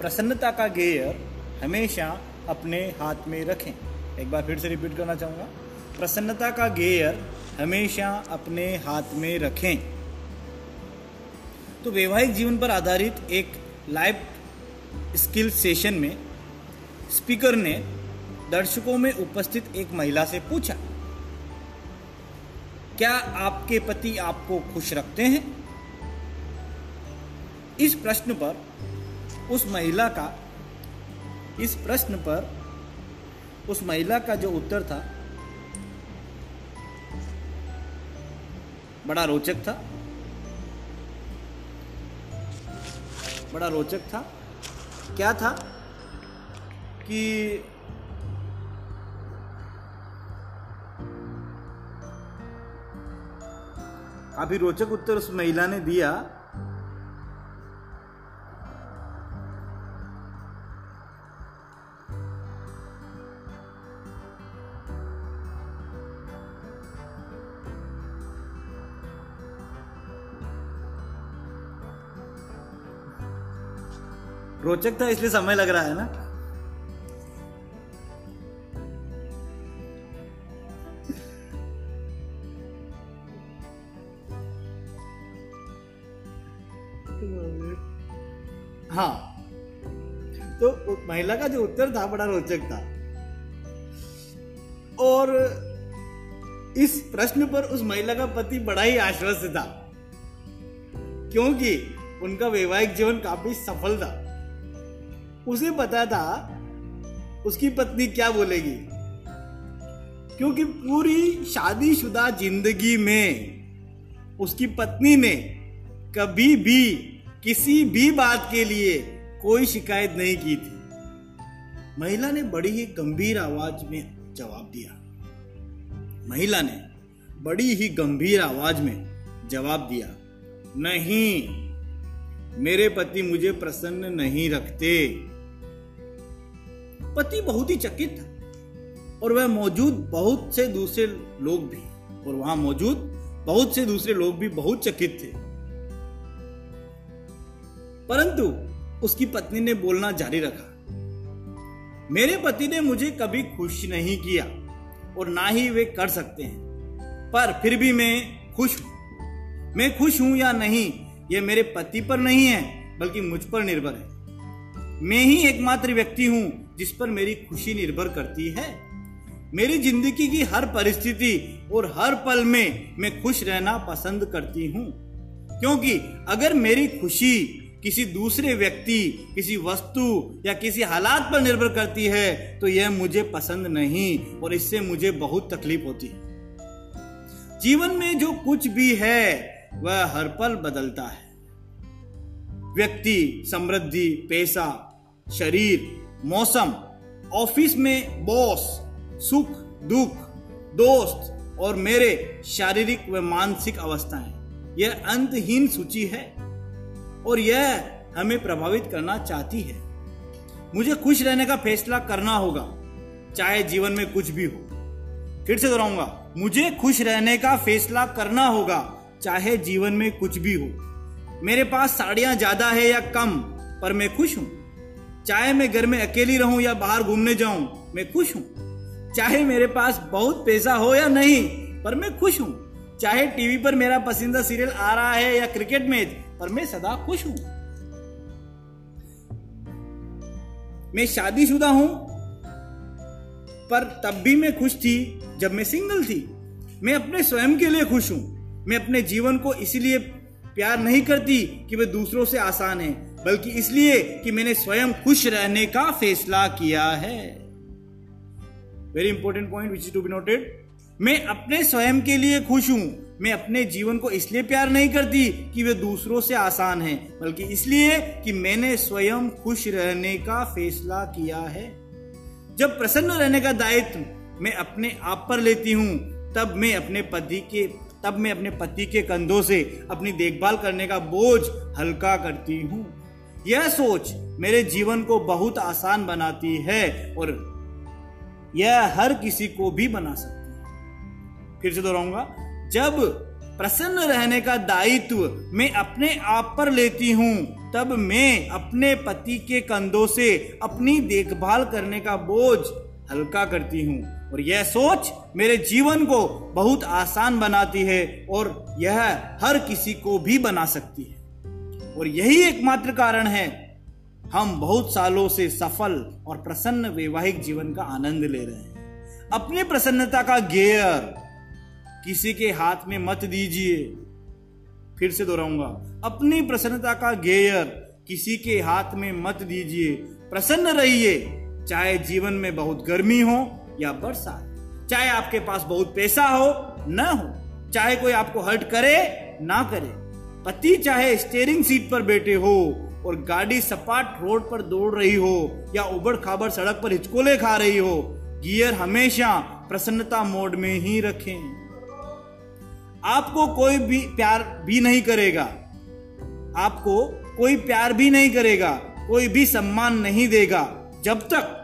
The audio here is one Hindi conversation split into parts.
प्रसन्नता का गेयर हमेशा अपने हाथ में रखें। एक बार फिर से रिपीट करना चाहूँगा। प्रसन्नता का गेयर हमेशा अपने हाथ में रखें। तो वैवाहिक जीवन पर आधारित एक लाइव स्किल सेशन में स्पीकर ने दर्शकों में उपस्थित एक महिला से पूछा, क्या आपके पति आपको खुश रखते हैं? इस प्रश्न पर उस महिला का, इस प्रश्न पर, उस महिला का जो उत्तर था, बड़ा रोचक था। बड़ा रोचक था। क्या था? कि काफ़ी रोचक उत्तर उस महिला ने दिया रोचक था, इसलिए समय लग रहा है ना? हाँ। तो महिला का जो उत्तर था, बड़ा रोचक था। और इस प्रश्न पर उस महिला का पति बड़ा ही आश्वस्त था, क्योंकि उनका वैवाहिक जीवन काफ़ी सफल था। उसे पता था उसकी पत्नी क्या बोलेगी। क्योंकि पूरी शादीशुदा ज़िंदगी में उसकी पत्नी ने कभी भी किसी भी बात के लिए कोई शिकायत नहीं की थी। महिला ने बड़ी ही गंभीर आवाज़ में जवाब दिया। महिला ने बड़ी ही गंभीर आवाज़ में जवाब दिया, नहीं, मेरे पति मुझे प्रसन्न नहीं रखते। पति बहुत ही चकित था। और वह मौजूद बहुत से दूसरे लोग भी। और वहाँ मौजूद बहुत से दूसरे लोग भी बहुत चकित थे। परंतु उसकी पत्नी ने बोलना जारी रखा, मेरे पति ने मुझे कभी खुश नहीं किया और ना ही वे कर सकते हैं। पर फिर भी मैं खुश हूँ। मैं खुश हूँ या नहीं यह मेरे पति पर नहीं है, बल्कि मुझ पर निर्भर है। मैं ही एकमात्र व्यक्ति हूँ जिस पर मेरी खुशी निर्भर करती है। मेरी ज़िंदगी की हर परिस्थिति और हर पल में मैं खुश रहना पसंद करती हूँ। क्योंकि अगर मेरी खुशी किसी दूसरे व्यक्ति, किसी वस्तु या किसी हालात पर निर्भर करती है तो यह मुझे पसंद नहीं और इससे मुझे बहुत तकलीफ़ होती है। जीवन में जो कुछ भी है, वह हर पल बदलता है। व्यक्ति, समृद्धि पैसा शरीर मौसम, ऑफ़िस में बॉस, सुख, दुख, दोस्त और मेरे शारीरिक व मानसिक अवस्थाएँ। यह अंतहीन सूची है और यह हमें प्रभावित करना चाहती है। मुझे खुश रहने का फैसला करना होगा, चाहे जीवन में कुछ भी हो। फिर से दोहराऊँगा, मुझे खुश रहने का फैसला करना होगा, चाहे जीवन में कुछ भी हो। मेरे पास साड़ियाँ ज़्यादा है या कम, पर मैं खुश हूँ। चाहे मैं घर में अकेली रहूँ या बाहर घूमने जाऊँ, मैं खुश हूँ। चाहे मेरे पास बहुत पैसा हो या नहीं, पर मैं खुश हूँ। चाहे टीवी पर मेरा पसंदीदा सीरियल आ रहा है या क्रिकेट मैच, पर मैं सदा खुश हूँ। मैं शादीशुदा हूँ, पर तब भी मैं खुश थी जब मैं सिंगल थी। मैं अपने स्वयं के लिए खुश हूँ। मैं अपने जीवन को इसलिए प्यार नहीं करती कि वे दूसरों से आसान है। बल्कि इसलिए कि मैंने स्वयं खुश रहने का फैसला किया है। Very important point which is to be noted मैं अपने स्वयं के लिए खुश हूँ। मैं अपने जीवन को इसलिए प्यार नहीं करती कि वे दूसरों से आसान है, बल्कि इसलिए कि मैंने स्वयं खुश रहने का फैसला किया है। जब प्रसन्न रहने का दायित्व मैं अपने आप पर लेती हूँ, तब मैं अपने पति के, तब मैं अपने पति के कंधों से अपनी देखभाल करने का बोझ हल्का करती हूँ। यह सोच मेरे जीवन को बहुत आसान बनाती है और यह हर किसी को भी बना सकती है। फिर से दोहराऊँगा, जब प्रसन्न रहने का दायित्व मैं अपने आप पर लेती हूँ, तब मैं अपने पति के कंधों से अपनी देखभाल करने का बोझ हल्का करती हूँ और यह सोच मेरे जीवन को बहुत आसान बनाती है और यह हर किसी को भी बना सकती है। और यही एकमात्र कारण है, हम बहुत सालों से सफल और प्रसन्न वैवाहिक जीवन का आनंद ले रहे हैं। अपनी प्रसन्नता का गेयर किसी के हाथ में मत दीजिए। फिर से दोहराऊँगा, अपनी प्रसन्नता का गेयर किसी के हाथ में मत दीजिए। प्रसन्न रहिए, चाहे जीवन में बहुत गर्मी हो या बरसात, चाहे आपके पास बहुत पैसा हो, न हो, चाहे कोई आपको हर्ट करे, ना करे। पति चाहे स्टेयरिंग सीट पर बैठे हो और गाड़ी सपाट रोड पर दौड़ रही हो या उबड़ खाबड़ सड़क पर हिचकोले खा रही हो, गियर हमेशा प्रसन्नता मोड में ही रखें। आपको कोई भी प्यार भी नहीं करेगा। आपको कोई प्यार भी नहीं करेगा, कोई भी सम्मान नहीं देगा। जब तक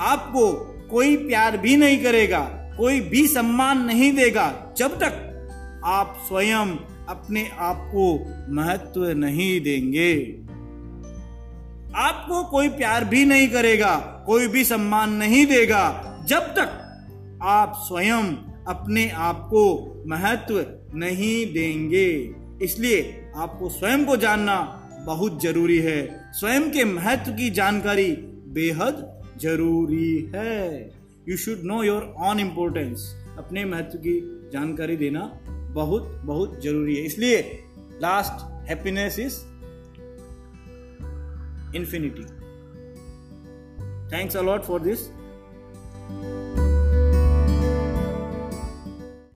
आपको कोई प्यार भी नहीं करेगा, कोई भी सम्मान नहीं देगा, जब तक आप स्वयं अपने आप को महत्व नहीं देंगे। आपको कोई प्यार भी नहीं करेगा, कोई भी सम्मान नहीं देगा, जब तक आप स्वयं अपने आप को महत्व नहीं देंगे। इसलिए आपको स्वयं को जानना बहुत ज़रूरी है। स्वयं के महत्व की जानकारी बेहद ज़रूरी है। You should know your own importance अपने महत्व की जानकारी देना बहुत बहुत ज़रूरी है। इसलिए last happiness is infinity thanks a lot for this